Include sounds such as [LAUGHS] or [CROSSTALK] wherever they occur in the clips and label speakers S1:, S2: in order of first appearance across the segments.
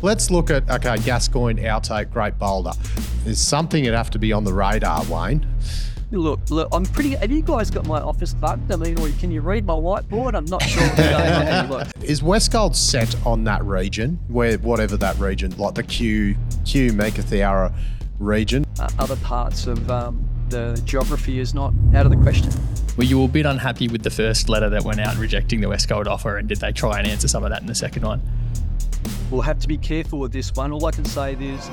S1: Let's look at okay, Gascoyne outtake, Great Boulder. There's something that have to be on the radar, Wayne.
S2: Look, look, I'm pretty. Have you guys got my office bugged? I mean, or can you read my whiteboard? I'm not sure what's going on here. Look, [LAUGHS]
S1: Is Westgold set on that region, where whatever that region, like the Cue Cue Meekatharra region?
S2: uh, other parts of um, the geography is not out of the question.
S3: Were you a bit unhappy with the first letter that went out rejecting the Westgold offer, and did they try and answer some of that in the second one?
S2: We'll have to be careful with this one. All I can say is,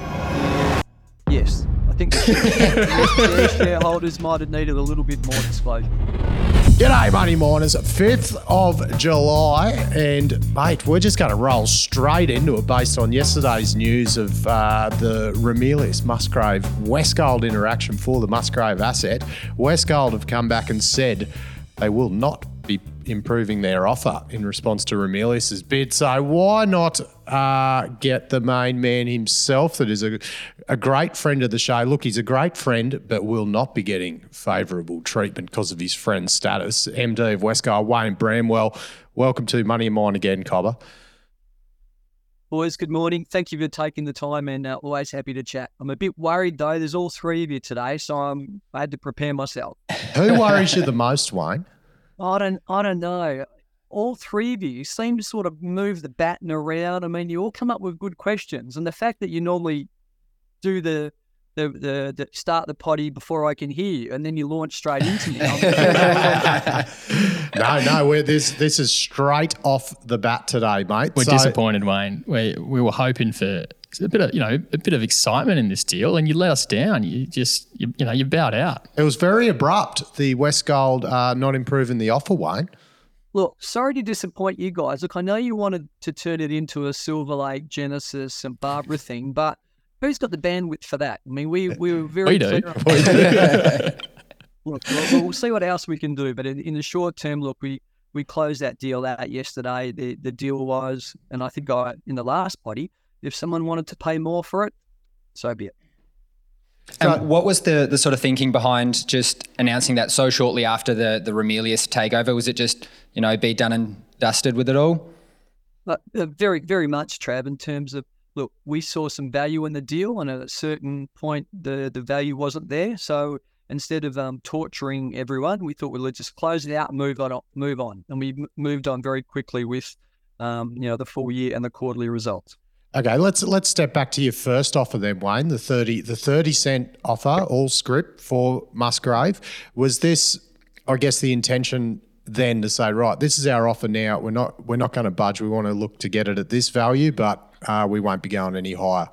S2: yes, I think [LAUGHS] the shareholders might have needed a little bit more disclosure.
S1: G'day, Money Miners. 5th of July, and mate, we're just going to roll straight into it based on yesterday's news of uh, the Ramelius Musgrave Westgold interaction for the Musgrave asset. Westgold have come back and said they will not improving their offer in response to Ramelius's bid. So why not uh, get the main man himself, that is a, a great friend of the show? Look, he's a great friend, but will not be getting favourable treatment because of his friend's status. MD of Westgold, Wayne Bramwell. Welcome to Money of Mine again, Cobber.
S2: Boys, good morning. Thank you for taking the time and uh, always happy to chat. I'm a bit worried though. There's all three of you today, so I'm, I had to prepare myself.
S1: Who worries you the most, Wayne?
S2: I don't, I don't know. All three of you seem to sort of move the baton around. I mean, you all come up with good questions, and the fact that you normally do the the the, the start the potty before I can hear you, and then you launch straight into me. [LAUGHS]
S1: No, no, we're, this this is straight off the bat today, mate.
S3: We're
S1: So-
S3: disappointed, Wayne. We we were hoping for a bit of you know a bit of excitement in this deal, and you let us down. You just you, you know you bowed out.
S1: It was very abrupt, the Westgold uh, not improving the offer, Wayne.
S2: Look, sorry to disappoint you guys. Look, I know you wanted to turn it into a Silver Lake, Genesis, and Barbara thing, but who's got the bandwidth for that? I mean, we we were very
S3: We do.
S2: clear. [LAUGHS] Look, we'll, we'll see what else we can do. But in, in the short term, look, we we closed that deal out yesterday. The the deal was, and I think I in the last potty, if someone wanted to pay more for it, so be it.
S4: And what was the, the sort of thinking behind just announcing that so shortly after the, the Ramelius takeover? Was it just, you know, be done and dusted with it all?
S2: Uh, very, very much, Trav, in terms of look, we saw some value in the deal, and at a certain point, the the value wasn't there. So instead of um, torturing everyone, we thought we'd just close it out and move on. Move on, and we m- moved on very quickly with, um, you know, the full year and the quarterly results.
S1: Okay, let's let's step back to your first offer then, Wayne. The thirty the thirty cent offer, all script for Musgrave. Was this, I guess, the intention then to say, right, this is our offer now. We're not we're not going to budge. We want to look to get it at this value, but uh, we won't be going any higher.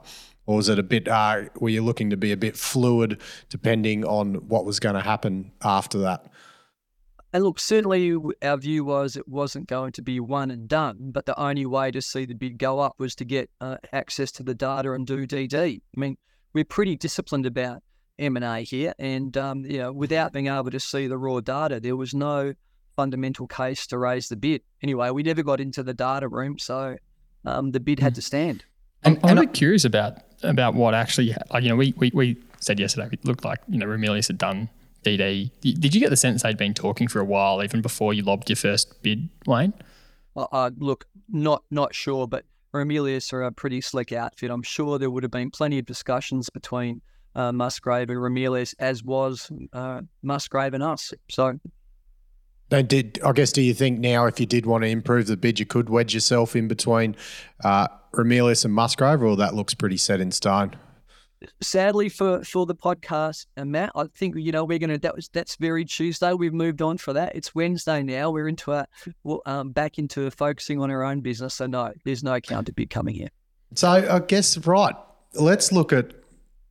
S1: Or was it a bit? Uh, were you looking to be a bit fluid, depending on what was going to happen after that?
S2: And look, certainly our view was it wasn't going to be one and done, but the only way to see the bid go up was to get uh, access to the data and do DD. I mean, we're pretty disciplined about M and A here, and um, you know, without being able to see the raw data, there was no fundamental case to raise the bid. Anyway, we never got into the data room, so um, the bid had to stand.
S3: I'm, I'm
S4: and
S3: a bit curious about about what actually like you know we we, we said yesterday it looked like you know Ramelius had done DD. Did you get the sense they'd been talking for a while even before you lobbed your first bid, Wayne?
S2: Uh, uh, look, not not sure, but Ramelius are a pretty slick outfit. I'm sure there would have been plenty of discussions between uh, Musgrave and Ramelius, as was uh, Musgrave and us. So
S1: And did I guess? Do you think now, if you did want to improve the bid, you could wedge yourself in between uh, Ramelius and Musgrave, or that looks pretty set in stone?
S2: Sadly for for the podcast, and Matt, I think you know we're gonna that was that's very Tuesday. We've moved on for that. It's Wednesday now. We're into a um, back into focusing on our own business. So no, there's no counter coming here.
S1: So I guess right. Let's look at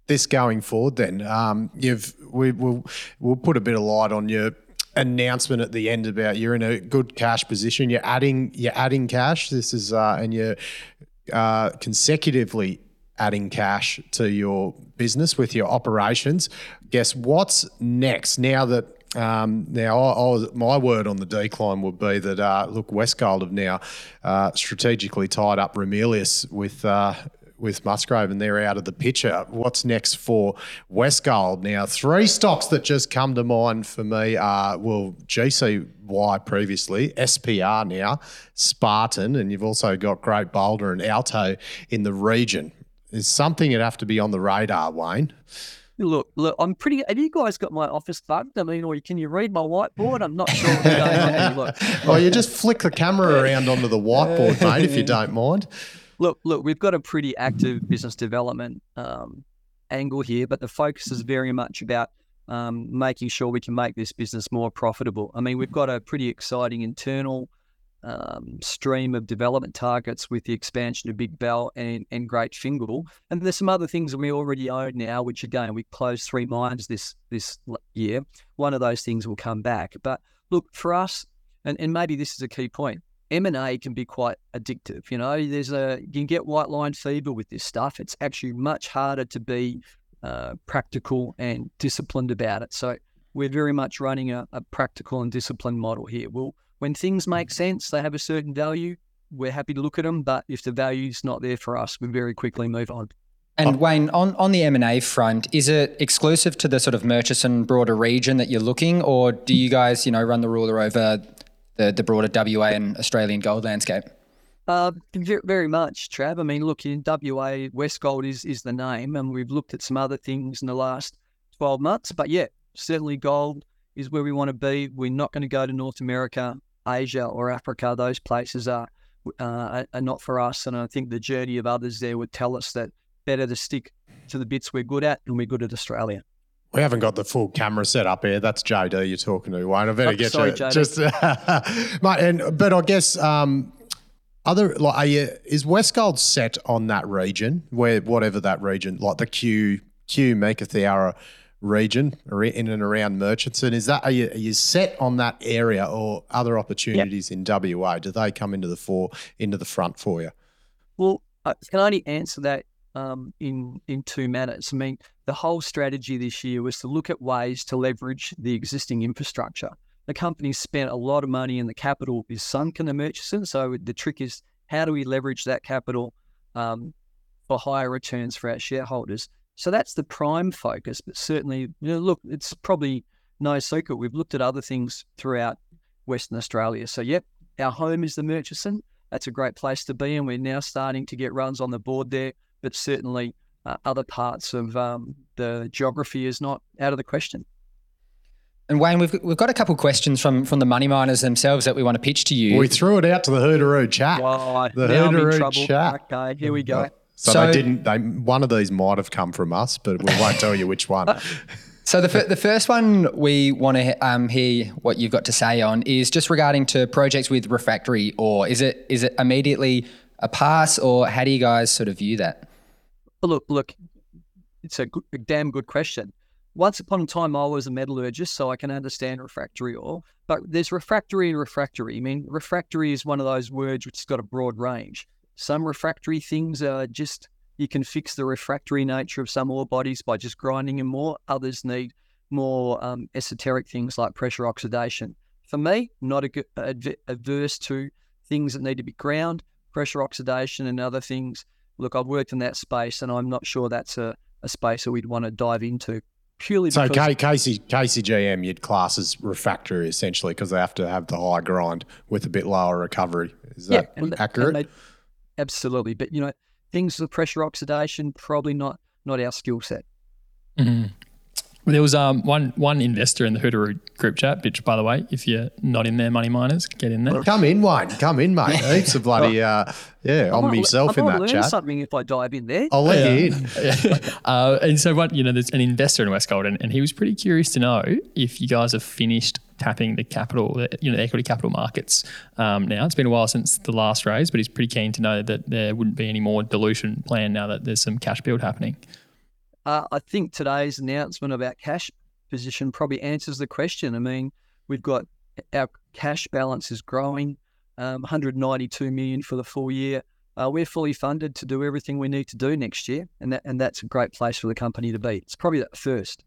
S1: this going forward. Then um, you've we, we'll we'll put a bit of light on your announcement at the end about you're in a good cash position. You're adding you're adding cash. This is uh, and you're uh, consecutively adding cash to your business with your operations. Guess what's next now that. Um, now, I, I was, my word on the decline would be that uh, look, Westgold have now uh, strategically tied up Ramelius with uh, with Musgrave and they're out of the picture. What's next for Westgold? Now, three stocks that just come to mind for me are, well, GCY previously, SPR now, Spartan, and you've also got Great Boulder and Alto in the region. Is something that have to be on the radar, Wayne?
S2: Look, look, I'm pretty. Have you guys got my office bugged? I mean, or can you read my whiteboard? I'm not sure what's going on. Look, [LAUGHS]
S1: Well, you just flick the camera around onto the whiteboard, mate, if you don't mind.
S2: look, look. We've got a pretty active business development um, angle here, but the focus is very much about um, making sure we can make this business more profitable. I mean, we've got a pretty exciting internal um, stream of development targets with the expansion of Big Bell and, and Great Fingal. And there's some other things that we already own now, which again, we closed three mines this this year. One of those things will come back. But look, for us, and, and maybe this is a key point, M&A can be quite addictive. You know, there's a, you can get white line fever with this stuff. It's actually much harder to be uh, practical and disciplined about it. So we're very much running a, a practical and disciplined model here. We'll, when things make sense, they have a certain value. We're happy to look at them, but if the value's not there for us, we very quickly move on.
S4: And Wayne, on, on the M&A front, is it exclusive to the sort of Murchison broader region that you're looking, or do you guys, you know, run the ruler over the, the broader WA and Australian gold landscape?
S2: Uh, ve- very much, Trav. I mean, look, in WA, Westgold is is the name, and we've looked at some other things in the last 12 months. But yeah, certainly gold is where we want to be. We're not going to go to North America, Asia, or Africa. Those places are, uh, are- not for us. And I think the journey of others there would tell us that better to stick to the bits we're good at, and we're good at Australia.
S1: We haven't got the full camera set up here. That's JD you're talking to, Wayne. I better
S2: Oh,
S1: get
S2: sorry,
S1: you
S2: JD.
S1: just, [LAUGHS] mate. And but I guess um, other like are you, is Westgold set on that region where whatever that region like the Cue Cue Meekatharra region or in and around Murchison is that are you, are you set on that area or other opportunities in WA? Do they come into the fore into the front for you?
S2: Well, I can only answer that um, in in two manners. I mean, the whole strategy this year was to look at ways to leverage the existing infrastructure. The company spent a lot of money and the capital is sunk in the Murchison. So the trick is how do we leverage that capital um, for higher returns for our shareholders? So that's the prime focus. But certainly, you know, look, it's probably no secret. We've looked at other things throughout Western Australia. So, yep, our home is the Murchison. That's a great place to be, and we're now starting to get runs on the board there. But certainly, uh, other parts of um, the geography is not out of the question.
S4: And Wayne, we've, we've got a couple questions from, from the money miners themselves that we want to pitch to you.
S1: We threw it out to the Hooteroo chat.
S2: Well,
S1: the
S2: now I'm in
S1: Hooteroo
S2: trouble.
S1: chat.
S2: Okay, here we go.
S1: So,
S4: So-
S1: they didn't. They one of these might have come from us, but we won't tell you which one. [LAUGHS]
S4: So the, fir- the first one we want to um, hear what you've got to say on is just regarding to projects with refractory ore. Is it is it immediately a pass, or how do you guys sort of view that?
S2: Look, look, it's a, good, a damn good question. Once upon a time, I was a metallurgist, so I can understand refractory ore. But there's refractory and refractory. I mean, refractory is one of those words which has got a broad range. Some refractory things are just you can fix the refractory nature of some ore bodies by just grinding them more. Others need more um, esoteric things like pressure oxidation. For me, not a good, adv- averse to things that need to be ground, pressure oxidation, and other things look, I've worked in that space, and I'm not sure that's a, a space that we'd want to dive into purely
S1: So K- Casey, KCGM, you'd class as refractory essentially because they have to have the high grind with a bit lower recovery. Is that
S2: and- and
S1: accurate?
S2: they- absolutely. But you know, things with pressure oxidation probably not not our skill set.
S3: Mhm. There was um, one one investor in the Hooteroo group chat, which, by the way, if you're not in there, money miners, get in there.
S1: Come in, Wayne. Come in, mate. [LAUGHS] Heaps of bloody uh, yeah,
S2: I
S1: on
S2: might-
S1: myself
S2: I
S1: in that
S2: learn
S1: chat.
S2: something if I dive in there.
S1: I'll let
S3: Yeah.
S1: you in. [LAUGHS]
S3: uh, and so, what you know, there's an investor in Westgold, and, and he was pretty curious to know if you guys have finished tapping the capital, the, you know, the equity capital markets. Um, now it's been a while since the last raise, but he's pretty keen to know that there wouldn't be any more dilution planned now that there's some cash build happening.
S2: Uh, I think today's announcement about cash position probably answers the question. I mean, we've got our cash balance is growing, um, 192 million for the full year. Uh, we're fully funded to do everything we need to do next year, and that and that's a great place for the company to be. It's probably that first.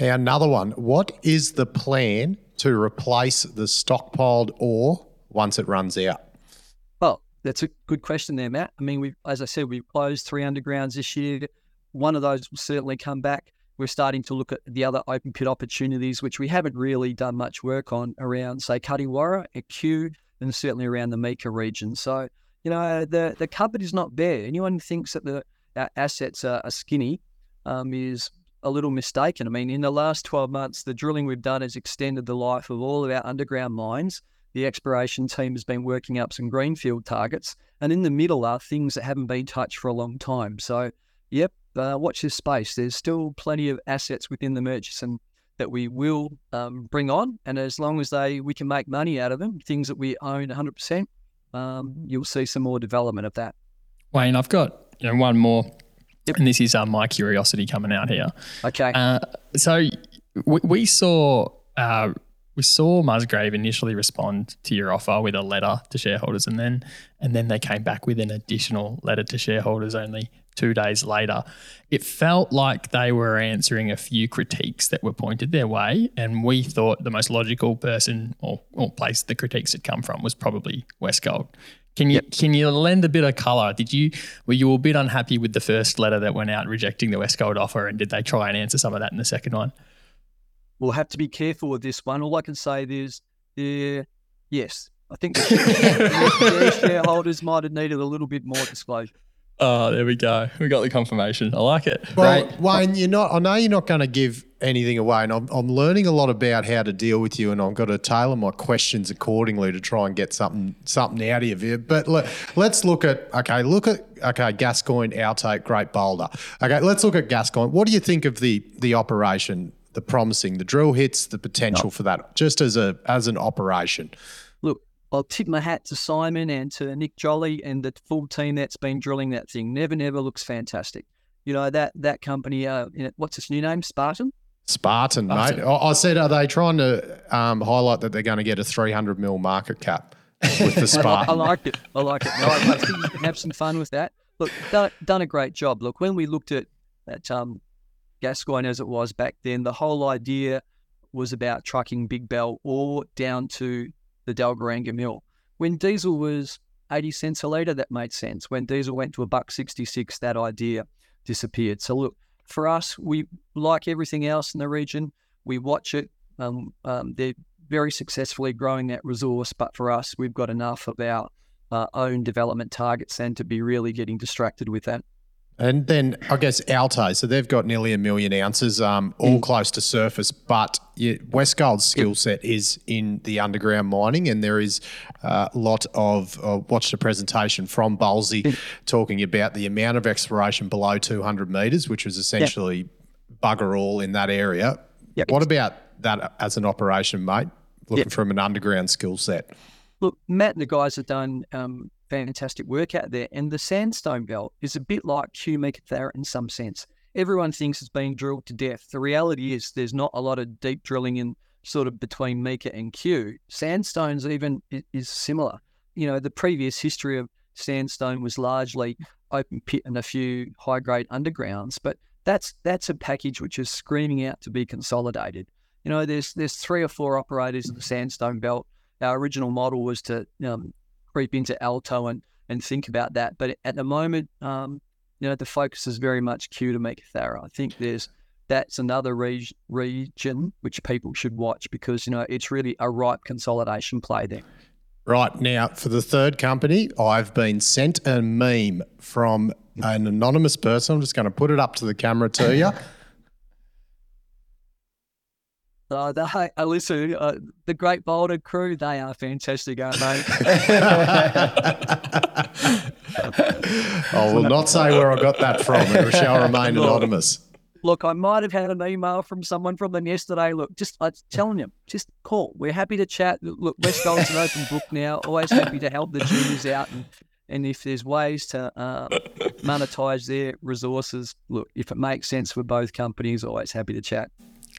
S1: Now another one. What is the plan to replace the stockpiled ore once it runs out?
S2: Well, that's a good question there, Matt. I mean, we as I said, we've closed three undergrounds this year. One of those will certainly come back. We're starting to look at the other open pit opportunities, which we haven't really done much work on around, say, Cuddingwarra, Cue, and certainly around the Meeka region. So, you know, the the cupboard is not bare. Anyone who thinks that the assets are, are skinny um, is a little mistaken. I mean, in the last 12 months, the drilling we've done has extended the life of all of our underground mines. The exploration team has been working up some greenfield targets, and in the middle are things that haven't been touched for a long time. So, yep, uh, watch this space. There's still plenty of assets within the Murchison that we will um, bring on, and as long as they we can make money out of them, things that we own 100%, um, you'll see some more development of that.
S3: Wayne, I've got you know one more, yep. and this is uh, my curiosity coming out here.
S2: Okay.
S3: Uh, so we, we saw. Uh, we saw Musgrave initially respond to your offer with a letter to shareholders, and then and then they came back with an additional letter to shareholders only two days later. It felt like they were answering a few critiques that were pointed their way, and we thought the most logical person or, or place the critiques had come from was probably Westgold. Can you yep. can you lend a bit of colour? Did you were you a bit unhappy with the first letter that went out rejecting the West Westgold offer, and did they try and answer some of that in the second one?
S2: we'll have to be careful with this one. All I can say is, yeah, yes, I think the [LAUGHS] shareholders might have needed a little bit more disclosure.
S3: Oh, there we go. We got the confirmation. I like it.
S1: Well, right. Wayne, you're not. I know you're not going to give anything away, and I'm, I'm learning a lot about how to deal with you, and I've got to tailor my questions accordingly to try and get something something out of you. But let, let's look at okay, look at okay, Gascoyne, outtake, Great Boulder. Okay, let's look at Gascoyne. What do you think of the the operation? the promising, the drill hits, the potential no. for that, just as a as an operation.
S2: Look, I'll tip my hat to Simon and to Nick Jolly and the full team that's been drilling that thing. Never, never looks fantastic. You know that that company. Uh, what's its new name? Spartan.
S1: Spartan, Spartan. mate. I, said, are they trying to um, highlight that they're going to get a 300 mil market cap with the [LAUGHS] Spartan?
S2: I, I like it. I like it. No, I, I, think you can have some fun with that. Look, done, done a great job. Look, when we looked at at um, Gascoyne as it was back then. The whole idea was about trucking Big Bell ore down to the Dalgaranga mill. When diesel was 80 cents a litre, that made sense. When diesel went to a buck 66, that idea disappeared. So look, for us, we like everything else in the region. We watch it. Um, um, they're very successfully growing that resource, but for us, we've got enough of our uh, own development targets and to be really getting distracted with that.
S1: And then I guess Alto, so they've got nearly a million ounces, um, all mm. close to surface. But Westgold's skill set is in the underground mining, and there is a lot of. Uh, watched a presentation from Bulsey mm. talking about the amount of exploration below 200 metres, which was essentially bugger all in that area. Yep. What about that as an operation, mate? Looking yep. from an underground skill set.
S2: Look, Matt and the guys have done um, fantastic work out there. And the sandstone belt is a bit like Cue Meekatharra in some sense. Everyone thinks it's being drilled to death. The reality is there's not a lot of deep drilling in sort of between Meeka and Cue. Sandstones even is similar. You know, the previous history of sandstone was largely open pit and a few high grade undergrounds, but that's that's a package which is screaming out to be consolidated. You know, there's there's three or four operators in the sandstone belt. Our original model was to um, creep into alto and and think about that. But at the moment, um, you know, the focus is very much Cue to make Meekatharra. I think there's that's another reg- region which people should watch because you know it's really a ripe consolidation play there.
S1: Right now, for the third company, I've been sent a meme from an anonymous person. I'm just going to put it up to the camera to you. [LAUGHS]
S2: Uh, they, uh, listen, uh, the Great Boulder crew, they are fantastic, aren't they? [LAUGHS] [LAUGHS]
S1: I will not say where I got that from. It shall remain anonymous.
S2: Look, I might have had an email from someone from them yesterday. Look, just I'm telling you, just call. We're happy to chat. Look, Westgold's an open book now. Always happy to help the juniors out, and, and if there's ways to uh, monetize their resources, look, if it makes sense for both companies, always happy to chat.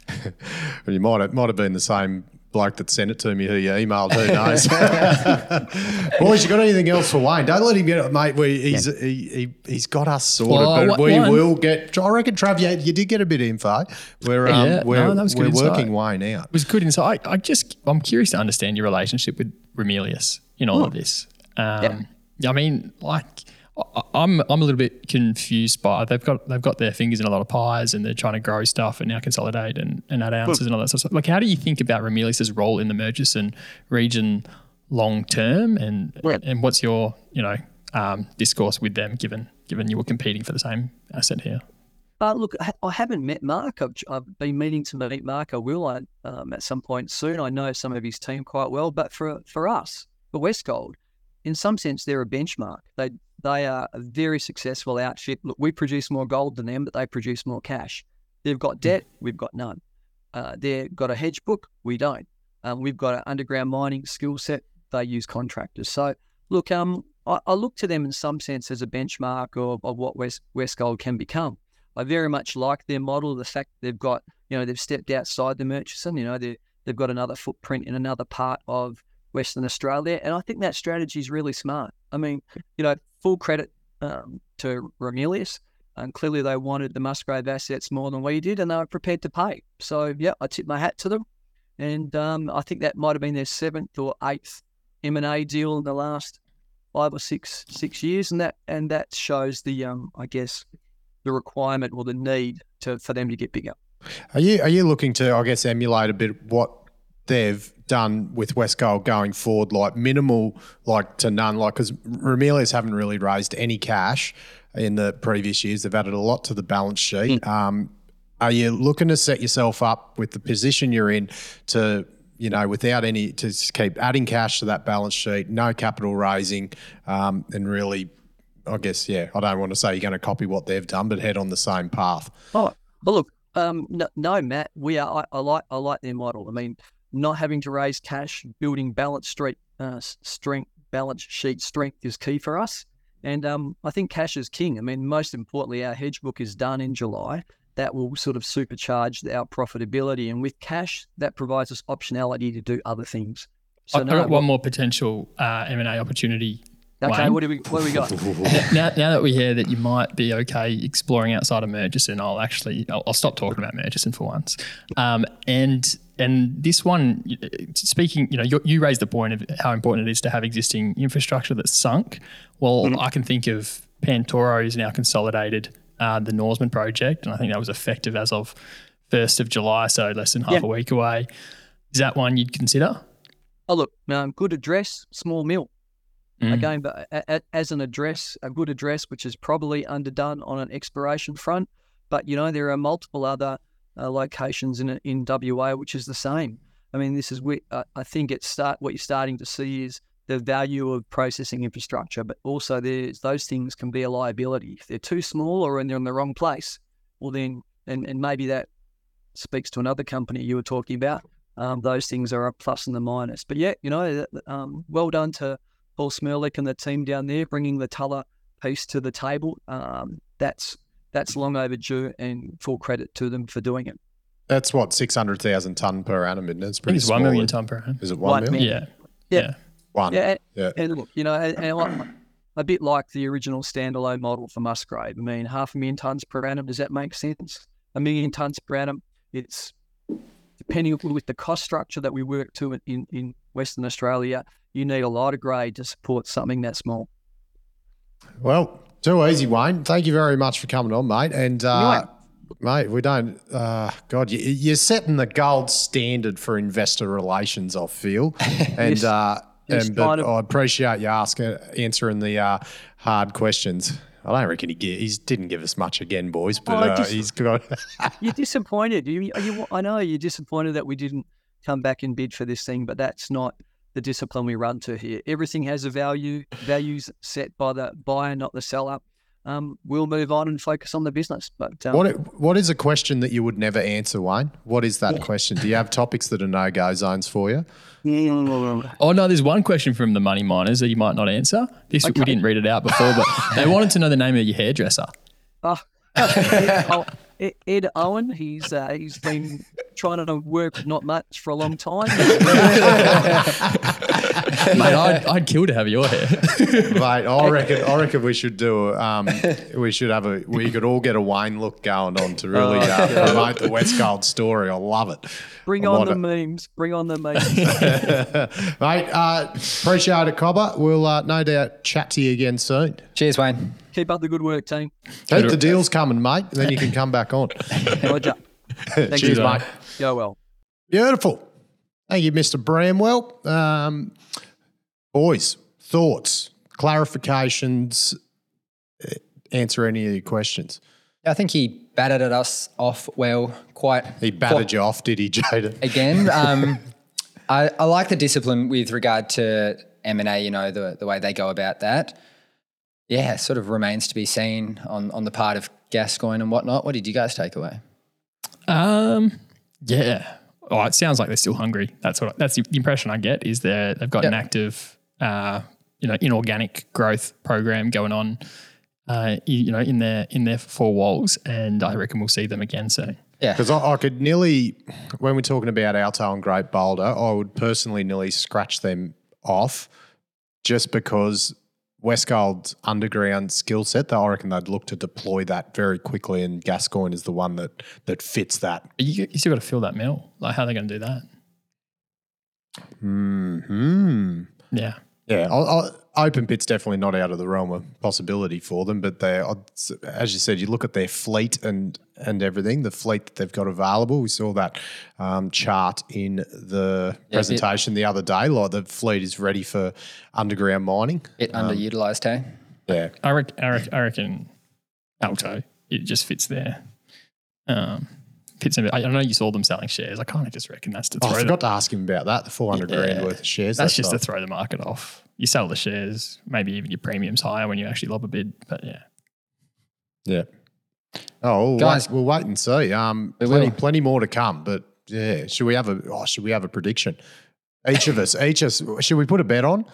S2: [LAUGHS]
S1: you might have, might have been the same bloke that sent it to me who you emailed. Who knows? [LAUGHS] Boys, you got anything else for Wayne? Don't let him get it, mate. We, he's yeah. he, he has got us sorted, well, but we one. will get. I reckon, Trav, you, you did get a bit of info. We're um, yeah, we're, no, we're working Wayne out.
S3: It was good insight. I, I, just I'm curious to understand your relationship with Ramelius in all of this. Um, yeah. I mean, like I- I'm I'm a little bit confused by they've got they've got their fingers in a lot of pies and they're trying to grow stuff and now consolidate and, and add ounces and all that sort of stuff. Like, how do you think about Ramelius's role in the Murchison region long term and and what's your you know um, discourse with them given given you were competing for the same asset here?
S2: But look, I I haven't met Mark. I've, I've been meaning to meet Mark. I will I, um, at some point soon. I know some of his team quite well. But for for us, for Westgold, in some sense, they're a benchmark. They they are a very successful outfit. Look, we produce more gold than them, but they produce more cash. They've got debt. We've got none. Uh, they've got a hedge book. We don't. Um, we've got an underground mining skill set. They use contractors. So look, um, I, I look to them in some sense as a benchmark of, of what West Westgold can become. I very much like their model. The fact they've got, you know, they've stepped outside the Murchison. You know, they they've got another footprint in another part of Western Australia, and I think that strategy is really smart. I mean, you know, full credit um, to Ramelius. And clearly, they wanted the Musgrave assets more than we did, and they were prepared to pay. So, yeah, I tip my hat to them. And um, I think that might have been their seventh or eighth M and A deal in the last five or six six years, and that and that shows the um, I guess the requirement or the need to for them to get bigger.
S1: Are you are you looking to I guess emulate a bit what they've done with Westgold going forward, like minimal, like to none, like because Ramelius haven't really raised any cash in the previous years. They've added a lot to the balance sheet. Um, are you looking to set yourself up with the position you're in to you know without any to keep adding cash to that balance sheet, no capital raising, um, and really, I guess yeah, I don't want to say you're going to copy what they've done, but head on the same path.
S2: Oh, but look, um, no, no, Matt, we are. I, I like I like their model. I mean, not having to raise cash, building balance street uh, strength, balance sheet strength is key for us. And um, I think cash is king. I mean, most importantly, our hedge book is done in July. That will sort of supercharge our profitability, and with cash, that provides us optionality to do other things. So
S3: I've got one more potential uh, M&A opportunity.
S2: okay,
S3: Wayne.
S2: what do we what do we got? [LAUGHS]
S3: now, now that we hear that you might be okay exploring outside of Murchison, I'll actually I'll, I'll stop talking about Murchison for once. Um, and and this one, speaking, you know, you, you raised the point of how important it is to have existing infrastructure that's sunk. Well, I can think of Pantoro is now consolidated uh, the Norseman project, and I think that was effective as of first of July, so less than half
S2: Yeah.
S3: a week away. Is that one you'd consider?
S2: Oh, look, um, good address, small mill.
S3: Mm.
S2: Again, but a, a, as an address, a good address, which is probably underdone on an exploration front. But you know, there are multiple other uh, locations in in WA which is the same. I mean, this is uh, I think it's start. What you're starting to see is the value of processing infrastructure, but also there's those things can be a liability if they're too small or when they're in the wrong place. Well, then, and and maybe that speaks to another company you were talking about. Um, those things are a plus and the minus. But yeah, you know, um, well done to Paul Cmrlec and the team down there bringing the Tulla piece to the table. Um, that's that's long overdue, and full credit to them for doing it.
S1: That's what six hundred thousand ton per annum, isn't it? It's pretty
S3: it's one
S1: small.
S3: million ton per annum.
S1: Is it one
S2: One
S1: million?
S2: million.
S3: Yeah,
S2: Yeah.
S3: yeah.
S1: One.
S2: Yeah, and,
S1: Yeah.
S2: and look, you know, and, and a bit like the original standalone model for Musgrave. I mean, half a million tons per annum. Does that make sense? A million tons per annum. It's depending with the cost structure that we work to in, in Western Australia. You need a lot of grade to support something that small.
S1: Well, too easy, Wayne. Thank you very much for coming on, mate. And uh, mate, we don't. Uh, God, you, you're setting the gold standard for investor relations. I feel, [LAUGHS] and uh, and but. I appreciate you asking, answering the uh, hard questions. I don't reckon he, gi- he didn't give us much again, boys, but
S2: Oh,
S1: uh,
S2: just-
S1: he's got. [LAUGHS]
S2: You're disappointed. You, you, I know you're disappointed that we didn't come back and bid for this thing, but that's not the discipline we run to here. Everything has a value, values set by the buyer, not the seller. Um, we'll move on and focus on the business. But um,
S1: what what is a question that you would never answer, Wayne? What is that question? Do you have topics that are no go zones for you? [LAUGHS]
S3: Oh no, there's one question from the money miners that you might not answer. This we didn't read it out before, but they wanted to know the name of your hairdresser. [LAUGHS]
S2: Oh, oh, Ed Owen, he's uh, he's been trying to work not much for a long time. [LAUGHS]
S3: Mate, I'd, I'd kill to have your hair. [LAUGHS]
S1: Mate, I reckon. I reckon we should do. Um, we should have a. We could all get a Wayne look going on to really uh, promote the Westgold story. I love it.
S2: Bring on the
S1: it.
S2: memes. Bring on the memes. [LAUGHS]
S1: mate. Uh, appreciate it, Cobber. We'll uh, no doubt chat to you again soon.
S4: Cheers, Wayne.
S2: Keep up the good work, team.
S1: Keep the deals coming, mate. Then you can come back on. [LAUGHS]
S2: Roger.
S1: Cheers,
S3: you,
S1: mate.
S3: mate.
S2: Go well.
S1: Beautiful. Thank you, Mr. Bramwell. Um, boys, thoughts, clarifications, uh, answer any of your questions.
S4: I think he batted at us off well, quite.
S1: He battered you off, did he, Jaden?
S4: again. [LAUGHS] Um, I, I like the discipline with regard to M and A. You know the the way they go about that. Yeah, sort of remains to be seen on on the part of Gascoyne and whatnot. What did you guys take away?
S3: Um, yeah. Oh, it sounds like they're still hungry. That's what. That's the impression I get. Is they they've got an active, uh, you know, inorganic growth program going on. Uh, you, you know, in their in their four walls, and I reckon we'll see them again soon.
S4: Yeah,
S1: Because I, I could nearly, when we're talking about Alto and Great Boulder, I would personally nearly scratch them off just because Westgold's underground skill set, though, I reckon they'd look to deploy that very quickly, and Gascoyne is the one that that fits that.
S3: You, you still got to fill that mill. Like, how are they going to do that?
S1: Hmm.
S3: Yeah.
S1: Yeah, I, I, open pit's definitely not out of the realm of possibility for them. But they, as you said, you look at their fleet and and everything, the fleet that they've got available. We saw that um, chart in the presentation the other day. Like the fleet is ready for underground mining.
S4: bit underutilized, hey.
S1: Yeah,
S3: I reckon, I reckon, I reckon Alto, it just fits there. Um, fits in. I, I know you saw them selling shares. I kind of just reckon that's to
S1: oh,
S3: throw
S1: I
S3: them.
S1: forgot to ask him about that. The four hundred grand worth of shares.
S3: That's
S1: they
S3: just to throw the market off. You sell the shares, maybe even your premiums higher when you actually lob a bid. But yeah,
S1: yeah. Oh, we'll
S4: Guys-
S1: wait, we'll wait and see. Um,
S4: We
S1: plenty,
S4: will.
S1: plenty more to come. But yeah, should we have a? Oh, should we have a prediction? Each of us, each us. Should we put a bet on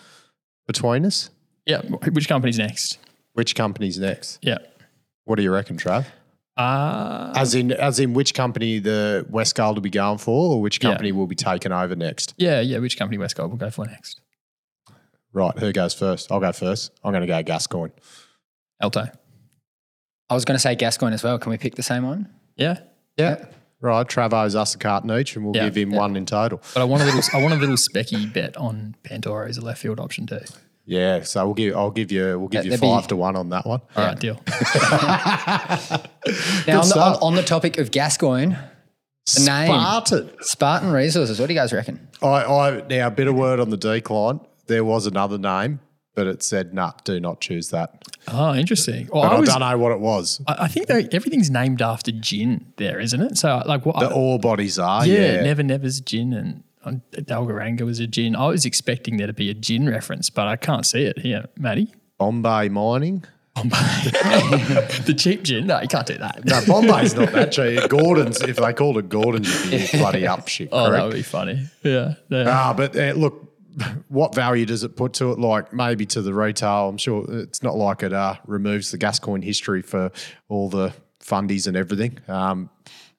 S1: between us?
S3: yeah. Which company's next?
S1: Which company's next?
S3: Yeah.
S1: What do you reckon, Trav?
S3: Uh,
S1: As in, as in, which company the Westgold will be going for, or which
S3: Yeah.
S1: company will be taken over next?
S3: yeah, yeah. Which company Westgold will go for next?
S1: Right, who goes first? I'll go first. I'm going to go Gascoyne.
S3: Alto.
S4: I was going to say Gascoyne as well. Can we pick the same one?
S3: Yeah.
S1: Yeah. Right, Travo's us a carton each, and we'll
S3: Yeah,
S1: give him one in total.
S3: But I want a little, I want a little specky bet on Pantoro as a left field option too.
S1: Yeah, so we'll give. I'll give you. We'll give
S4: Yeah,
S1: you
S4: there'd be-
S1: five to one on that one.
S3: All right, deal. [LAUGHS]
S4: Now, on the, on,
S1: stuff.
S4: on the topic of Gascoyne, the name
S1: Spartan.
S4: Spartan Resources. What do you guys reckon?
S1: I, I now a bit of word on the decline. There was another name, but it said, "Nah, do not choose that."
S3: Oh, interesting. Well,
S1: But
S3: I,
S1: I,
S3: was,
S1: don't know what it was.
S3: I I think everything's named after gin there, isn't it? So like what?
S1: The ore bodies are.
S3: yeah,
S1: Yeah,
S3: Never Never's gin and um, Dalgaranga was a gin. I was expecting there to be a gin reference, but I can't see it here, Matty.
S1: Bombay Mining. Bombay. [LAUGHS]
S3: the cheap gin? No, you can't do that.
S1: No, Bombay's not that cheap. Gordon's, if they called it Gordon's, you'd be bloody up shit.
S3: Oh, that would be funny. Yeah. yeah.
S1: Ah, but uh, look, what value does it put to it? Like maybe to the retail, I'm sure it's not like it uh, removes the Gascoyne history for all the fundies and everything. Um,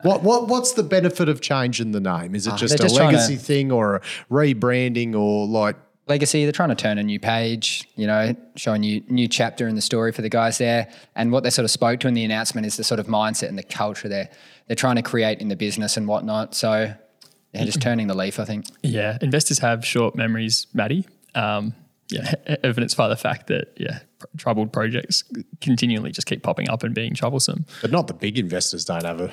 S1: what what what's the benefit of changing the name? Is it just a
S4: just
S1: legacy
S4: to-
S1: thing or a rebranding or like?
S4: Legacy, they're trying to turn a new page, you know, showing you new chapter in the story for the guys there. And what they sort of spoke to in the announcement is the sort of mindset and the culture they're they're trying to create in the business and whatnot. So yeah, just turning the leaf, I think.
S3: Yeah, investors have short memories, Matty. Um, yeah, [LAUGHS] evidenced by the fact that yeah, pr- troubled projects continually just keep popping up and being troublesome.
S1: But not the big investors don't have a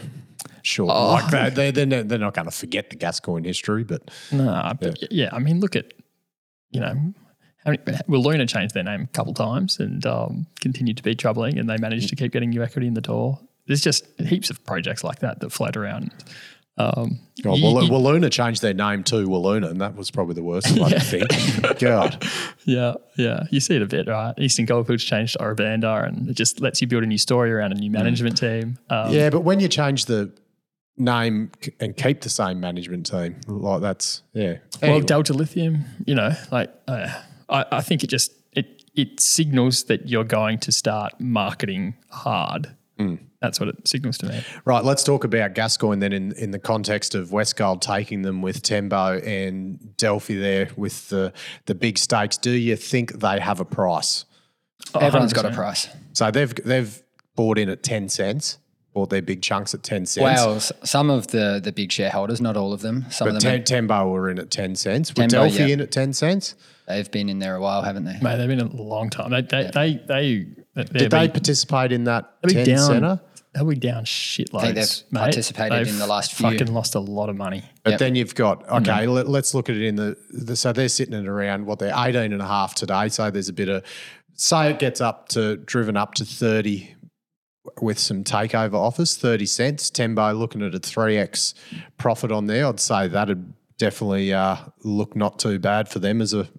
S1: short
S3: Oh.
S1: like that. They they're, not- they're not going to forget the Gascoyne history, but
S3: No, but yeah. yeah, I mean, look at you know, how many, Wiluna changed their name a couple times and um, continued to be troubling, and they managed to keep getting new equity in the door. There's just heaps of projects like that that float around. Um,
S1: oh,
S3: you-
S1: well,
S3: you-
S1: Walloona changed their name to Walloona, and that was probably the worst bloody thing. [LAUGHS] God.
S3: Yeah, yeah. You see it a bit, right? Eastern Goldfields changed to Ora Banda and it just lets you build a new story around a new management team. Um,
S1: Yeah, but when you change the name and keep the same management team, like that's yeah.
S3: Well,
S1: Anyway,
S3: Delta Lithium, you know, like uh, I, I think it just it it signals that you're going to start marketing hard That's what it signals to me.
S1: Right, let's talk about Gascoyne then in, in the context of Westgold taking them with Tembo and Delphi there with the, the big stakes. Do you think they have a price?
S4: Oh, Everyone's got a price.
S1: So they've they've bought in at 10 cents, bought their big chunks at 10 cents.
S4: Well, some of the the big shareholders, not all of them. Some
S1: But
S4: of them
S1: Tem- Tembo were in at 10 cents. Were
S4: Tembo,
S1: Delphi
S4: yeah.
S1: in at 10 cents?
S4: they've been in there a while, haven't they?
S3: Mate, they've been a long time. They, they, they, they,
S1: Did they participate in that
S3: They'll
S1: 10
S3: down.
S1: centre?
S3: They'll be down shitloads.
S4: think they've
S3: mate.
S4: participated
S3: They've
S4: in the last few.
S3: Fucking lost a lot of money.
S1: But
S4: Yep.
S1: then you've got, okay, let, us look at it in the, the, so they're sitting at around what they're 18 and a half today. So there's a bit of, say it gets up to, driven up to 30 with some takeover offers, 30 cents. Tembo looking at a 3x profit on there. I'd say that'd definitely uh, look not too bad for them as a,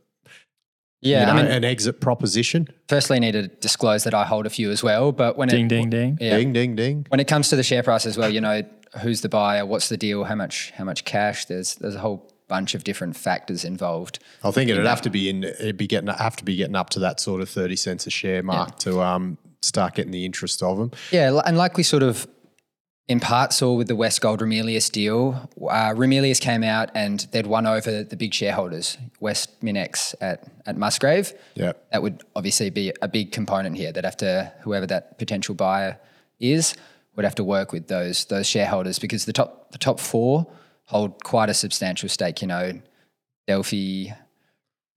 S4: Yeah,
S1: you know,
S4: I mean,
S1: an exit proposition.
S4: firstly, I need to disclose that I hold a few as well. But when
S3: Ding,
S4: it,
S3: ding, ding.
S4: Yeah.
S1: Ding, ding, ding.
S4: when it comes to the share price as well, you know, who's the buyer, what's the deal, how much how much cash? There's there's a whole bunch of different factors involved.
S1: I think it'd have to be in. It'd be getting have to be getting up to that sort of thirty cents a share mark to um start getting the interest of them.
S4: Yeah, and like we sort of in part saw with the Westgold Ramelius deal, uh, Ramelius came out and they'd won over the big shareholders, West Minex at, at Musgrave.
S1: Yeah.
S4: That would obviously be a big component here. They'd have to, whoever that potential buyer is, would have to work with those those shareholders because the top the top four hold quite a substantial stake. You know, Delphi,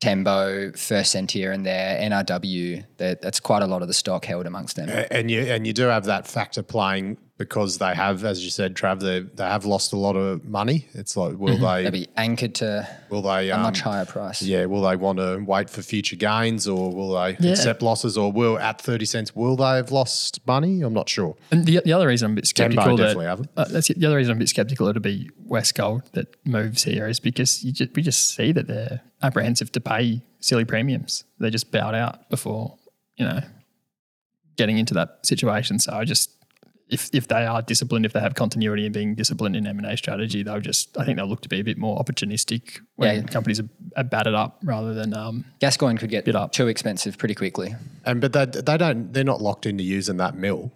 S4: Tembo, First Sentier, and their NRW. that- That's quite a lot of the stock held amongst them.
S1: And you and you do have that factor playing because they have, as you said, Trav, they they have lost a lot of money. It's like will
S4: They'll be anchored to
S1: will they
S4: a
S1: um,
S4: much higher price.
S1: yeah will they want to wait for future gains or will they
S3: Yeah.
S1: accept losses or will at thirty cents will they have lost money? I'm not sure.
S3: And the, the other reason I'm a bit skeptical that uh, that's the other reason I'm a bit skeptical it'll be Westgold that moves here is because you just, we just see that they're apprehensive to pay silly premiums. They just bowed out before you know getting into that situation. So I just if if they are disciplined, if they have continuity and being disciplined in M and A strategy, they'll just I think they'll look to be a bit more opportunistic when
S4: Yeah.
S3: companies are, are battered up rather than um,
S4: Gascoyne could get
S3: Bit up.
S4: too expensive pretty quickly.
S1: And but they they don't they're not locked into using that mill.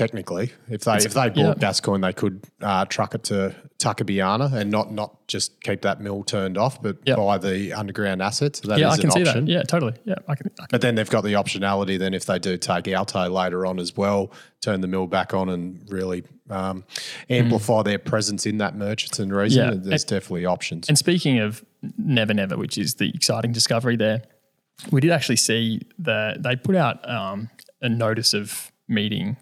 S1: Technically, if they if they bought
S3: yeah.
S1: Gascoyne, they could uh, truck it to Tuckabianna and not not just keep that mill turned off, but
S3: Yep.
S1: buy the underground assets. So that is
S3: yeah, I
S1: an
S3: can see
S1: option.
S3: that. Yeah, totally. Yeah, I can. I can
S1: But then they've got the optionality. Then if they do take Alto later on as well, turn the mill back on and really um, amplify their presence in that Murchison region.
S3: Mm. Yeah.
S1: There's definitely options.
S3: And speaking of Never Never, which is the exciting discovery there, we did actually see that they put out um, a notice of meeting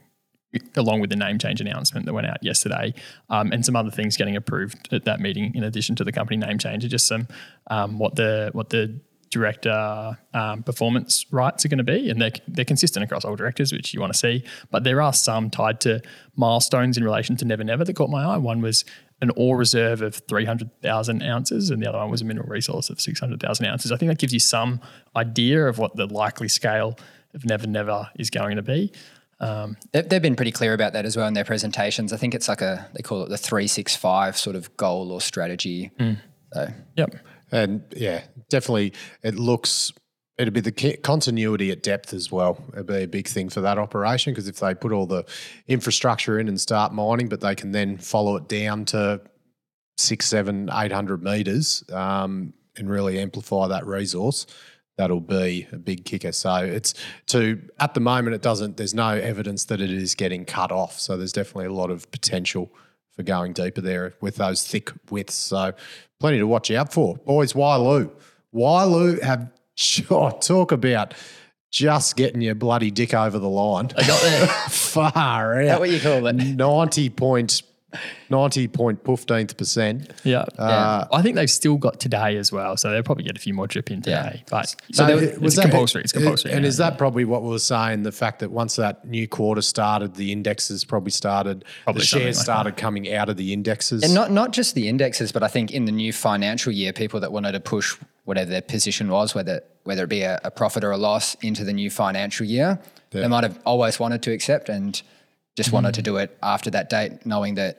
S3: along with the name change announcement that went out yesterday, um, and some other things getting approved at that meeting in addition to the company name change, just some um, what the what the director um, performance rights are going to be, and they're they're consistent across all directors, which you want to see. But there are some tied to milestones in relation to Never Never that caught my eye. One was an ore reserve of 300,000 ounces, and the other one was a mineral resource of 600,000 ounces. I think that gives you some idea of what the likely scale of Never Never is going to be. Um,
S4: They've, they've been pretty clear about that as well in their presentations. I think it's like a they call it the three six five sort of goal or strategy. So
S3: yep.
S1: And yeah, definitely, it looks it'd be the continuity at depth as well. It'd be a big thing for that operation because if they put all the infrastructure in and start mining, but they can then follow it down to six, seven, eight hundred meters um, and really amplify that resource. That'll be a big kicker. So it's to at the moment it doesn't. There's no evidence that it is getting cut off. So there's definitely a lot of potential for going deeper there with those thick widths. So plenty to watch out for. Boys, Wyloo. Wyloo have [LAUGHS] oh, talk about just getting your bloody dick over the line. I
S3: got there. [LAUGHS]
S1: Far out.
S4: that what you call it?
S1: 90 point, 90 point 15th percent.
S3: Yeah.
S1: Uh,
S3: I think they've still got today as well, so they'll probably get a few more drip in today. But
S4: So
S3: so
S4: there-
S3: it's compulsory. It's compulsory.
S1: And
S3: now,
S1: is that probably what we were saying? The fact that once that new quarter started, the indexes probably started,
S3: Probably
S1: the shares
S3: like
S1: started coming out of the indexes.
S4: And not not just the indexes, but I think in the new financial year, people that wanted to push whatever their position was, whether whether it be a, a profit or a loss into the new financial year, they might have always wanted to accept and just wanted to do it after that date, knowing that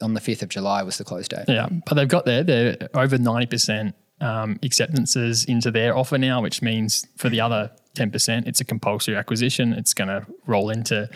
S4: on the fifth of July was the close date.
S3: Yeah, but they've got there. They're over ninety percent um, acceptances into their offer now, which means for the other ten percent, it's a compulsory acquisition. It's going to roll into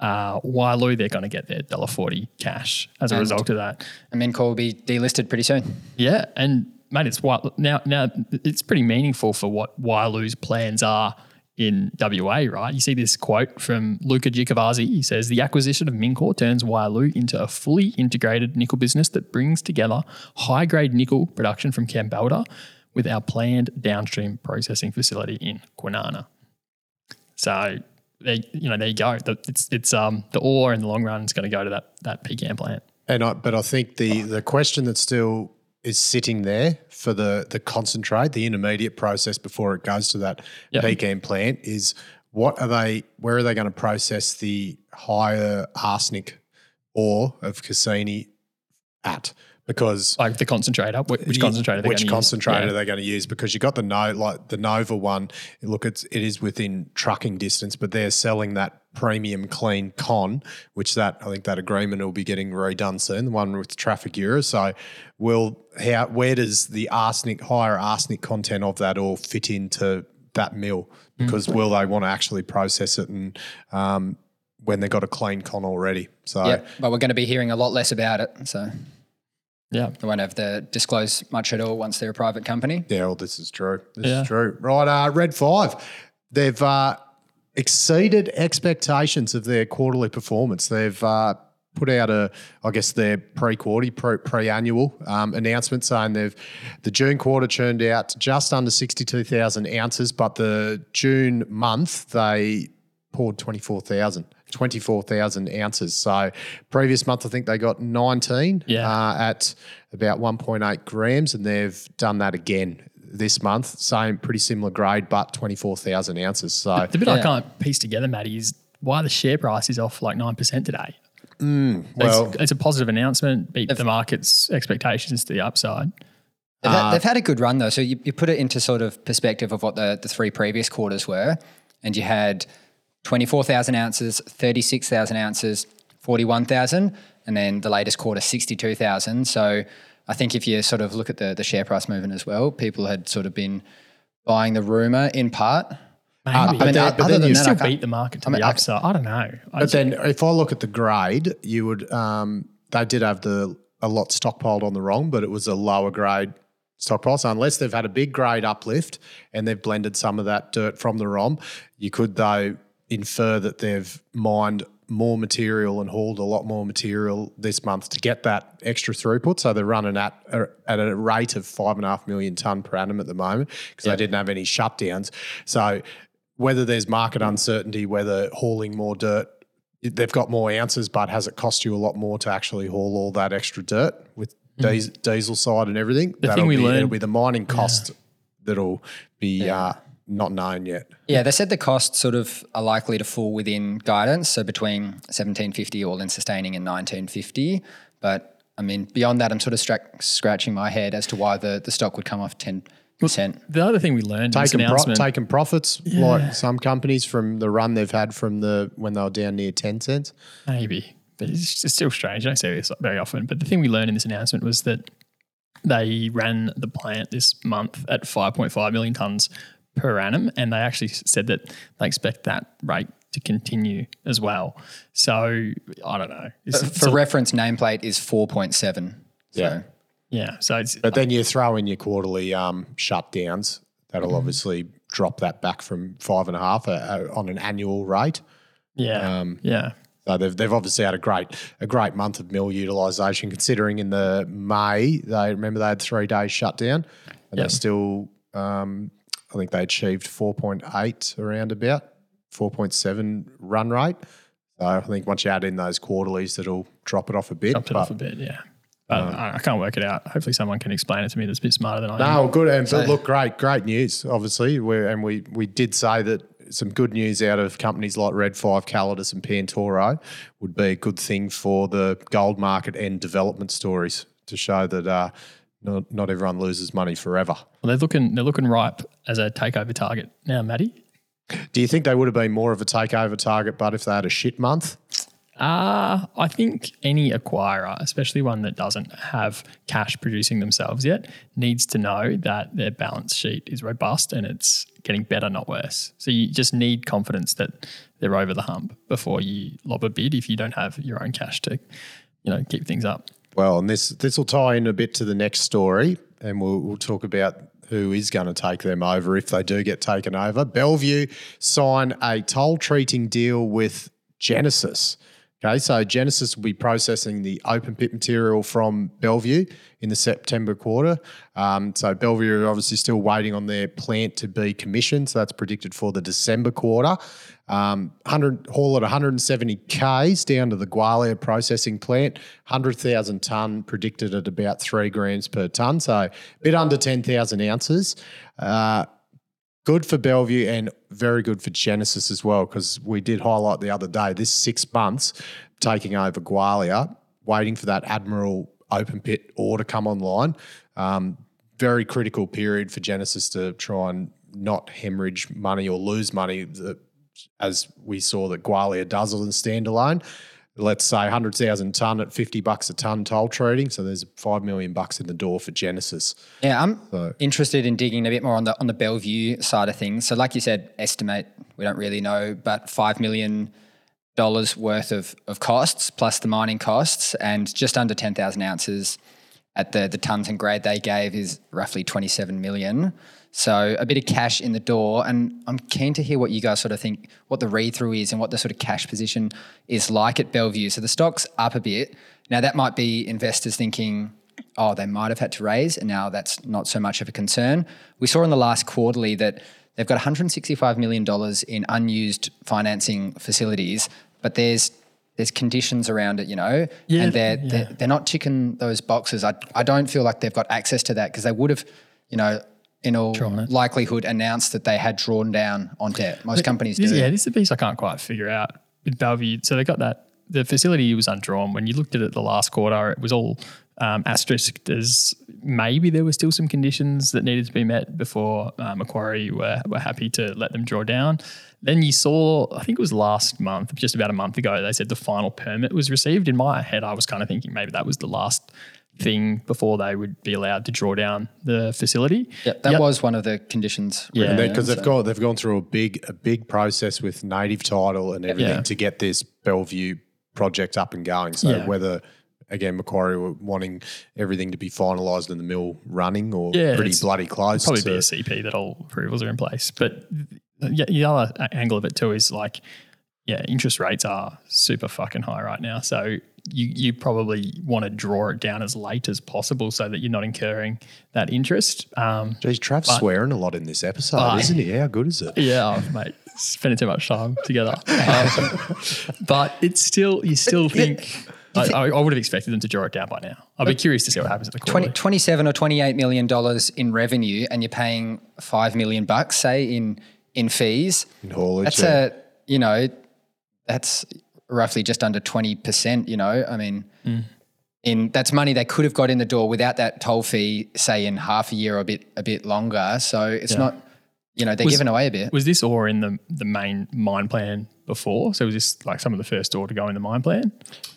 S3: Uh, Wyloo, they're going to get their $1.40 cash as a
S4: And-
S3: result of that.
S4: And Mincor will be delisted pretty soon.
S3: Yeah, and mate, it's now. Now it's pretty meaningful for what Wyloo's plans are in WA, right? You see this quote from Luca Giacovazzi. He says the acquisition of Mincor turns Wyloo into a fully integrated nickel business that brings together high grade nickel production from Kambalda with our planned downstream processing facility in Kwinana. So. There, you know, there you go. It's it's um the ore in the long run is going to go to that that pCAM plant.
S1: And I, but I think the the question that still is sitting there for the the concentrate, the intermediate process before it goes to that
S3: Yep.
S1: pCAM plant is what are they? Where are they going to process the higher arsenic ore of Cassini at? Because
S3: Like the concentrator, wh- which concentrator?
S1: Which concentrator
S3: Yeah.
S1: are they going to use? Because you got the no like the Nova one. Look, it's it is within trucking distance, but they're selling that premium clean con, which that I think that agreement will be getting redone soon. The one with Trafigura. So, will how where does the arsenic higher arsenic content of that all fit into that mill?
S3: Mm.
S1: Because will they want to actually process it and um, when they've got a clean con already? So.
S4: Yeah, but we're going to be hearing a lot less about it. So
S3: Yeah.
S4: they won't have to disclose much at all once they're a private company.
S1: Yeah, well, this is true. This
S3: Yeah.
S1: is true. Right, uh, Red Five, they've uh, exceeded expectations of their quarterly performance. They've uh, put out a, I guess, their pre-quarter, pre- pre-annual um, announcement saying they've the June quarter churned out just under sixty-two thousand ounces, but the June month they poured 24,000. 24,000 ounces. So previous month, I think they got 19
S3: Yeah.
S1: uh, at about 1.8 grams, and they've done that again this month. Same, pretty similar grade, but 24,000 ounces. So
S3: The bit I can't piece together, Matty, is why the share price is off like 9% today.
S1: well,
S3: it's, it's a positive announcement, beat the market's expectations to the upside.
S4: They've,
S1: Uh,
S4: had, they've had a good run though. So you, you put it into sort of perspective of what the, the three previous quarters were, and you had 24,000 ounces, 36,000 ounces, 41,000, and then the latest quarter, 62,000. So I think if you sort of look at the, the share price movement as well, people had sort of been buying the rumor in part.
S3: Maybe.
S4: I mean,
S1: then-
S4: o-
S1: but then you
S3: still beat the market to
S4: I mean,
S3: the
S4: I-
S3: upside. I, don't know. I
S1: but
S3: just-
S1: then if I look at the grade, you would, um, they did have the a lot stockpiled on the wrong, but it was a lower grade stockpile. So unless they've had a big grade uplift and they've blended some of that dirt from the ROM, you could though infer that they've mined more material and hauled a lot more material this month to get that extra throughput. So they're running at a, at a rate of five and a half million ton per annum at the moment because they didn't have any shutdowns. So whether there's market uncertainty, whether hauling more dirt, they've got more ounces, but has it cost you a lot more to actually haul all that extra dirt with dies- diesel side and everything?
S3: The thing we
S1: be,
S3: learned-
S1: it'll be the mining cost that'll be uh, not known yet.
S4: Yeah, they said the costs sort of are likely to fall within guidance, so between 1750 all in sustaining and 1950. But I mean, beyond that, I'm sort of stra- scratching my head as to why the, the stock would come off 10%.
S3: the other thing we learned in this
S1: Taking, pro- taking profits like some companies from the run they've had from the when they were down near 10 cents.
S3: maybe, but it's, it's still strange. I don't say this very often. But the thing we learned in this announcement was that they ran the plant this month at 5.5 million tons per annum, and they actually said that they expect that rate to continue as well. So I don't know. It's, it's
S4: For
S3: a-
S4: reference, nameplate is 4.7. So
S1: Yeah.
S3: yeah, so it's
S1: But then you throw in your quarterly um, shutdowns. That'll
S3: Mm-hmm.
S1: obviously drop that back from five and a half uh, uh, on an annual rate.
S3: yeah,
S1: Um,
S3: yeah.
S1: So they've, they've obviously had a great a great month of mill utilisation, considering in the May they remember they had three days shutdown and
S3: Yep.
S1: they still um, I think they achieved four point eight around about four point seven run rate. So I think once you add in those quarterlies, that'll drop it off a bit.
S3: Dropped it
S1: but-
S3: off a bit, yeah. But I, I can't work it out. Hopefully, someone can explain it to me that's a bit smarter than I am.
S1: No, good. And but look, great, great news. Obviously, we and we we did say that some good news out of companies like Red Five, Calidus, and Pantoro would be a good thing for the gold market and development stories to show that uh, not not everyone loses money forever.
S3: Well, they're looking they're looking ripe as a takeover target now, Matty.
S1: Do you think they would have been more of a takeover target, but if they had a shit month?
S3: Uh, I think any acquirer, especially one that doesn't have cash producing themselves yet, needs to know that their balance sheet is robust and it's getting better, not worse. So you just need confidence that they're over the hump before you lob a bid if you don't have your own cash to, you know, keep things up.
S1: Well, and this this will tie in a bit to the next story, and we'll, we'll talk about who is going to take them over if they do get taken over. Bellevue sign a toll treating deal with Genesis. Okay, so Genesis will be processing the open pit material from Bellevue in the September quarter. Um, so Bellevue are obviously still waiting on their plant to be commissioned. So that's predicted for the December quarter. Um, 100 haul at 170 k's down to the Gwalia processing plant. 100,000 ton predicted at about three grams per ton, so a bit under 10,000 ounces. Uh, good for Bellevue and very good for Genesis as well, because we did highlight the other day this six months taking over Gwalia, waiting for that Admiral open pit ore to come online. Um, very critical period for Genesis to try and not hemorrhage money or lose money, that, as we saw that Gwalia does on standalone. Let's say 100,000 ton at 50 bucks a ton toll trading. So there's 5 million bucks in the door for Genesis.
S4: Yeah, I'm
S1: So-
S4: interested in digging a bit more on the on the Bellevue side of things. So, like you said, estimate we don't really know, but five million dollars worth of of costs plus the mining costs, and just under ten thousand ounces at the the tons and grade they gave is roughly twenty seven million. So a bit of cash in the door, and I'm keen to hear what you guys sort of think, what the read through is, and what the sort of cash position is like at Bellevue. So the stock's up a bit now. That might be investors thinking oh, they might have had to raise, and now that's not so much of a concern. We saw in the last quarterly that they've got $165 million in unused financing facilities, but there's there's conditions around it, you know,
S3: Yeah,
S4: and they're,
S3: yeah.
S4: they're they're not ticking those boxes. I I don't feel like they've got access to that because they would have, you know, in all likelihood announced that they had drawn down on debt. Most companies
S3: This-
S4: do.
S3: Yeah, this is the piece I can't quite figure out with Bellevue. So they got that the facility was undrawn. When you looked at it the last quarter, it was all um, asterisked as maybe there were still some conditions that needed to be met before uh, Macquarie were, were happy to let them draw down. Then you saw, I think it was last month, just about a month ago, they said the final permit was received. In my head, I was kind of thinking maybe that was the last thing before they would be allowed to draw down the facility.
S4: Yeah, that
S3: Yep.
S4: was one of the conditions.
S3: Yeah.
S1: And
S3: Yeah,
S1: because they've gone they've gone through a big a big process with native title and everything
S3: Yeah.
S1: to get this Bellevue project up and going. So
S3: Yeah.
S1: whether again Macquarie were wanting everything to be finalised and the mill running or
S3: Yeah,
S1: pretty bloody close
S3: probably
S1: to
S3: be a CP that all approvals are in place. But yeah, the other angle of it too is like, yeah, interest rates are super fucking high right now. So you you probably want to draw it down as late as possible so that you're not incurring that interest. Um,
S1: Geez, Trav's swearing a lot in this episode,
S3: But-
S1: isn't he? How good is it?
S3: yeah, oh, mate, spending too much time together. Um, but it's still you still think. I, I I would have expected them to draw it down by now. I'll be curious to see what happens at the
S4: 20, 27 or 28 million dollars in revenue and you're paying 5 million bucks say in in fees
S1: In haulage,
S4: that's
S1: yeah.
S4: a you know that's roughly just under 20% you know i mean in that's money they could have got in the door without that toll fee say in half a year or a bit a bit longer so it's not you know they're
S3: Was-
S4: giving away a bit
S3: Was this ore in the the main mine plan before? So was this like some of the first ore to go in the mine plan?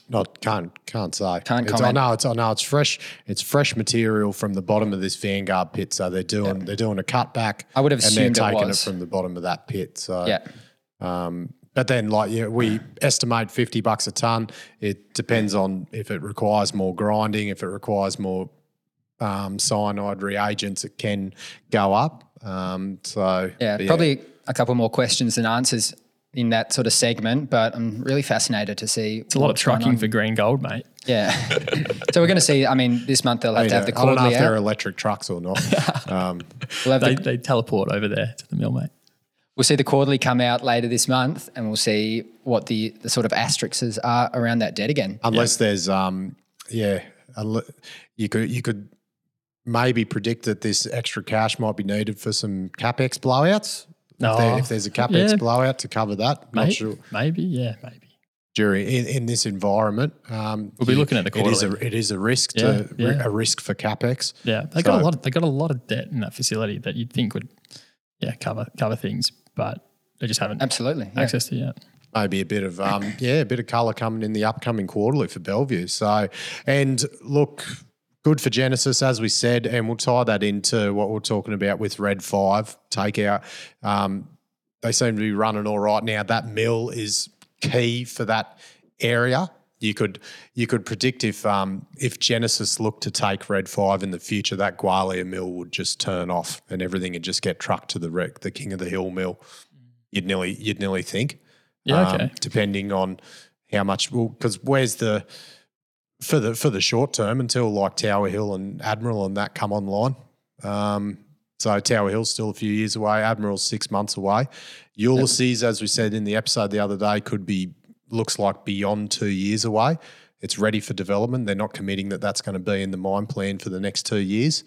S1: Not can't can't say.
S4: Can't
S1: It's- I
S4: comment.
S1: know it's I know it's fresh. It's fresh material from the bottom of this Vanguard pit. So they're doing they're doing a cutback.
S4: I would have
S1: and they're
S4: assumed it
S1: taking
S4: was.
S1: it from the bottom of that pit. So
S4: yeah
S1: Um, but then, like, yeah, we estimate 50 bucks a ton. It depends on if it requires more grinding, if it requires more um, cyanide reagents, it can go up. Um, so,
S4: Yeah,
S1: but
S4: probably a couple more questions than answers in that sort of segment, but I'm really fascinated to see.
S3: It's a lot of trucking for green gold, mate.
S4: Yeah. [LAUGHS] so we're going to see. I mean, this month they'll have
S1: I, mean,
S4: to have the
S1: I don't know
S4: quarterly
S1: if they're
S4: out.
S1: electric trucks or not. [LAUGHS] um,
S4: We'll,
S3: They,
S4: the,
S3: they teleport over there to the mill, mate.
S4: We'll see the quarterly come out later this month, and we'll see what the, the sort of asterisks are around that debt again.
S1: unless there's, um, yeah, you could you could maybe predict that this extra cash might be needed for some capex blowouts.
S3: No.
S1: If, there, if there's a capex
S3: Yeah.
S1: blowout to cover that, not
S3: Maybe,
S1: sure.
S3: maybe, yeah, maybe.
S1: during in, in this environment. Um,
S3: We'll be
S1: you-
S3: looking at the
S1: It is a
S3: quarterly.
S1: it is a risk
S3: Yeah,
S1: to
S3: yeah.
S1: a risk for capex.
S3: Yeah, they got a lot. Of, they got a lot of debt in that facility that you'd think would, yeah, cover cover things, but they just haven't
S4: Absolutely. yeah.
S3: access to yet.
S1: Maybe a bit of um, [COUGHS] yeah, a bit of colour coming in the upcoming quarterly for Bellevue. So, and look, good for Genesis, as we said, and we'll tie that into what we're talking about with Red Five takeout. Um, they seem to be running all right now. That mill is key for that area. You could you could predict if um, if Genesis looked to take Red Five in the future, that Gwalia mill would just turn off and everything would just get trucked to the wreck, the King of the Hill mill. You'd nearly you'd nearly think,
S3: Yeah,
S1: um,
S3: okay.
S1: depending on how much. Well, because where's the for the for the short term until like Tower Hill and Admiral and that come online. Um, so Tower Hill's still a few years away. Admiral's six months away. Ulysses, as we said in the episode the other day, could be looks like beyond two years away. It's ready for development. They're not committing that that's going to be in the mine plan for the next two years.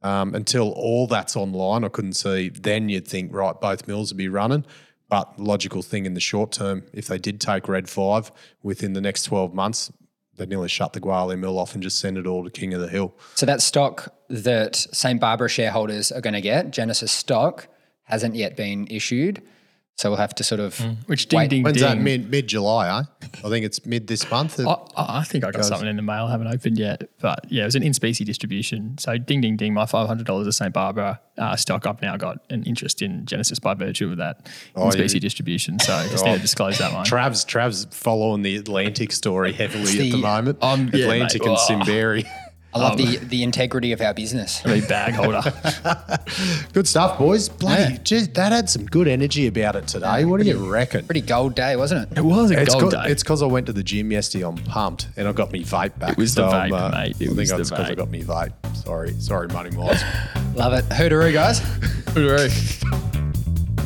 S1: Um, until all that's online, I couldn't see. Then you'd think, right, both mills would be running. But logical thing in the short term, if they did take Red Five within the next twelve months, they'd nearly shut the Gwalia mill off and just send it all to King of the Hill.
S4: So that stock that St. Barbara shareholders are going to get, Genesis stock, hasn't yet been issued. So we'll have to sort of
S3: Which ding
S4: Wait,
S3: ding
S1: When's
S3: ding.
S1: that? Mid mid July, eh? I think it's mid this month.
S3: I, I think I got something in the mail. I haven't opened yet, but yeah, it was an in specie distribution. So ding ding ding, my five hundred dollars of St Barbara uh, stock. I've now got an interest in Genesis by virtue of that in specie
S1: you-
S3: distribution. So I [LAUGHS] just need to disclose that one.
S1: Trav's Trav's following the Atlantic story heavily at
S4: the-
S1: the moment.
S3: Um, yeah,
S1: Atlantic
S3: mate.
S1: and
S3: Oh.
S1: Simberi. [LAUGHS] [LAUGHS]
S4: I love the um, the integrity of our business.
S3: Be bag holder. [LAUGHS]
S1: Good stuff, boys. Bloody,
S4: Yeah.
S1: geez, that had some good energy about it today. What do you reckon?
S4: Pretty gold day, wasn't it?
S3: it was a
S1: It's
S3: gold
S1: co-
S3: day.
S1: it's because I went to the gym yesterday. I'm pumped, and I got me vape back.
S3: It was the
S1: I'm,
S3: vape, uh, mate. It
S1: I think
S3: was the
S1: that's because I got me vape. Sorry, sorry, Money Miners. [LAUGHS]
S4: Love it. Hooteroo, guys. [LAUGHS]